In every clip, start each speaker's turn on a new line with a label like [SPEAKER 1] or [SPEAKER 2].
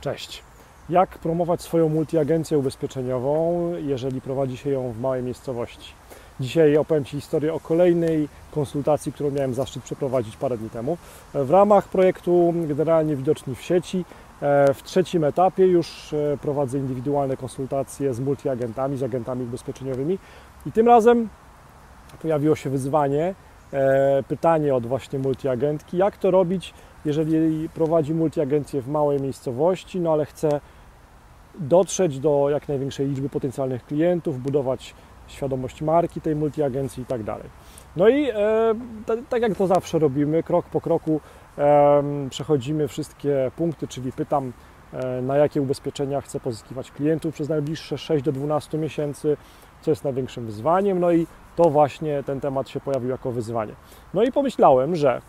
[SPEAKER 1] Cześć. Jak promować swoją multiagencję ubezpieczeniową, jeżeli prowadzi się ją w małej miejscowości? Dzisiaj opowiem Ci historię o kolejnej konsultacji, którą miałem zaszczyt przeprowadzić parę dni temu. W ramach projektu Generalnie Widoczni w sieci e, w trzecim etapie już e, prowadzę indywidualne konsultacje z multiagentami, z agentami ubezpieczeniowymi i tym razem pojawiło się wyzwanie, pytanie od właśnie multiagentki, jak to robić, jeżeli prowadzi multiagencję w małej miejscowości, no ale chce dotrzeć do jak największej liczby potencjalnych klientów, budować świadomość marki tej multiagencji i tak dalej. No i e, tak jak to zawsze robimy, krok po kroku e, przechodzimy wszystkie punkty, czyli pytam, e, na jakie ubezpieczenia chcę pozyskiwać klientów przez najbliższe 6 do 12 miesięcy, co jest największym wyzwaniem, no i to właśnie ten temat się pojawił jako wyzwanie. No i pomyślałem, że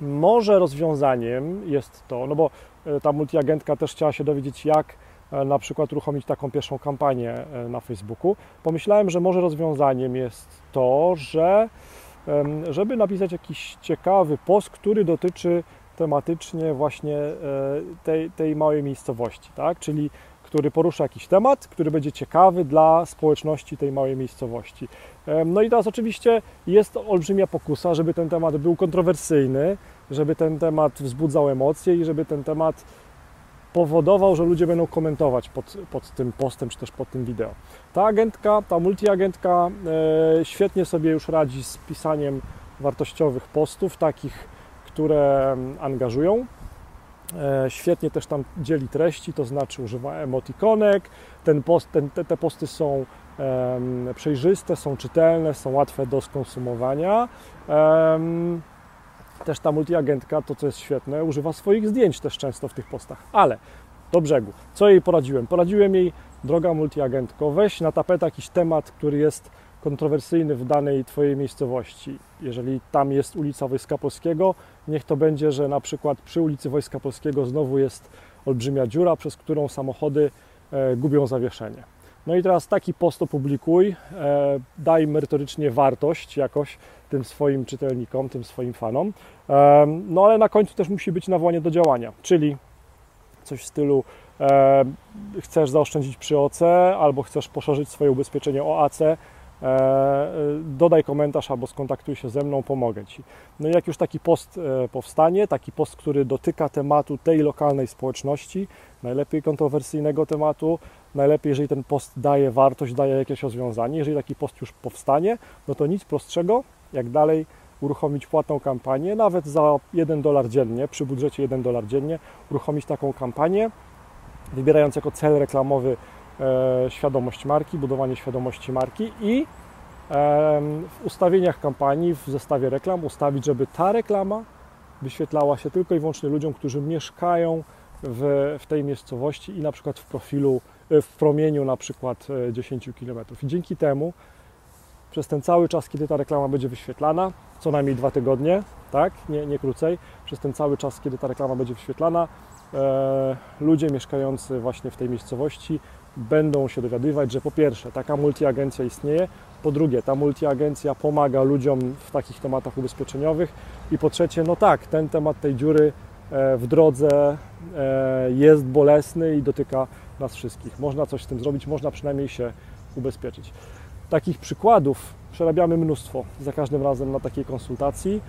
[SPEAKER 1] może rozwiązaniem jest to, no bo e, ta multiagentka też chciała się dowiedzieć, jak e, na przykład uruchomić taką pierwszą kampanię e, na Facebooku. Pomyślałem, że może rozwiązaniem jest to, że żeby napisać jakiś ciekawy post, który dotyczy tematycznie właśnie tej, tej małej miejscowości, tak? Czyli który porusza jakiś temat, który będzie ciekawy dla społeczności tej małej miejscowości. No i teraz oczywiście jest olbrzymia pokusa, żeby ten temat był kontrowersyjny, żeby ten temat wzbudzał emocje i żeby ten temat powodował, że ludzie będą komentować pod, pod tym postem czy też pod tym wideo. Ta agentka, ta multiagentka e, świetnie sobie już radzi z pisaniem wartościowych postów, takich, które angażują. E, świetnie też tam dzieli treści, to znaczy używa emotikonek. Ten post, ten, te, te posty są przejrzyste, są czytelne, są łatwe do skonsumowania. Też ta multiagentka, to co jest świetne, używa swoich zdjęć też często w tych postach. Ale do brzegu. Co jej poradziłem? Poradziłem jej, droga multiagentko, weź na tapetę jakiś temat, który jest kontrowersyjny w danej Twojej miejscowości. Jeżeli tam jest ulica Wojska Polskiego, niech to będzie, że na przykład przy ulicy Wojska Polskiego znowu jest olbrzymia dziura, przez którą samochody e, gubią zawieszenie. No i teraz taki post opublikuj, e, daj merytorycznie wartość jakoś tym swoim czytelnikom, tym swoim fanom. E, no ale na końcu też musi być nawołanie do działania, czyli coś w stylu chcesz zaoszczędzić przy OC albo chcesz poszerzyć swoje ubezpieczenie o AC, dodaj komentarz albo skontaktuj się ze mną, pomogę Ci. No i jak już taki post powstanie, taki post, który dotyka tematu tej lokalnej społeczności, najlepiej kontrowersyjnego tematu, najlepiej, jeżeli ten post daje wartość, daje jakieś rozwiązanie. Jeżeli taki post już powstanie, no to nic prostszego, jak dalej uruchomić płatną kampanię, nawet za 1 dolar dziennie, przy budżecie 1 dolar dziennie, uruchomić taką kampanię, wybierając jako cel reklamowy e, świadomość marki, budowanie świadomości marki i e, w ustawieniach kampanii, w zestawie reklam ustawić, żeby ta reklama wyświetlała się tylko i wyłącznie ludziom, którzy mieszkają w, w tej miejscowości i na przykład w profilu w promieniu na przykład 10 e, km. I dzięki temu przez ten cały czas, kiedy ta reklama będzie wyświetlana, co najmniej dwa tygodnie, tak, nie, nie krócej, przez ten cały czas, kiedy ta reklama będzie wyświetlana, e, ludzie mieszkający właśnie w tej miejscowości będą się dowiadywać, że po pierwsze taka multiagencja istnieje, po drugie ta multiagencja pomaga ludziom w takich tematach ubezpieczeniowych i po trzecie, no tak, ten temat tej dziury e, w drodze e, jest bolesny i dotyka nas wszystkich. Można coś z tym zrobić, można przynajmniej się ubezpieczyć. Takich przykładów przerabiamy mnóstwo za każdym razem na takiej konsultacji.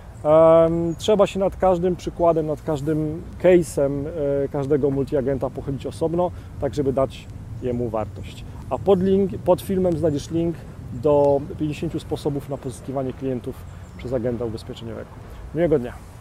[SPEAKER 1] Trzeba się nad każdym przykładem, nad każdym case'em e, każdego multiagenta pochylić osobno, tak żeby dać jemu wartość. A pod, link, pod filmem znajdziesz link do 50 sposobów na pozyskiwanie klientów przez agenta ubezpieczeniowego. Miłego dnia.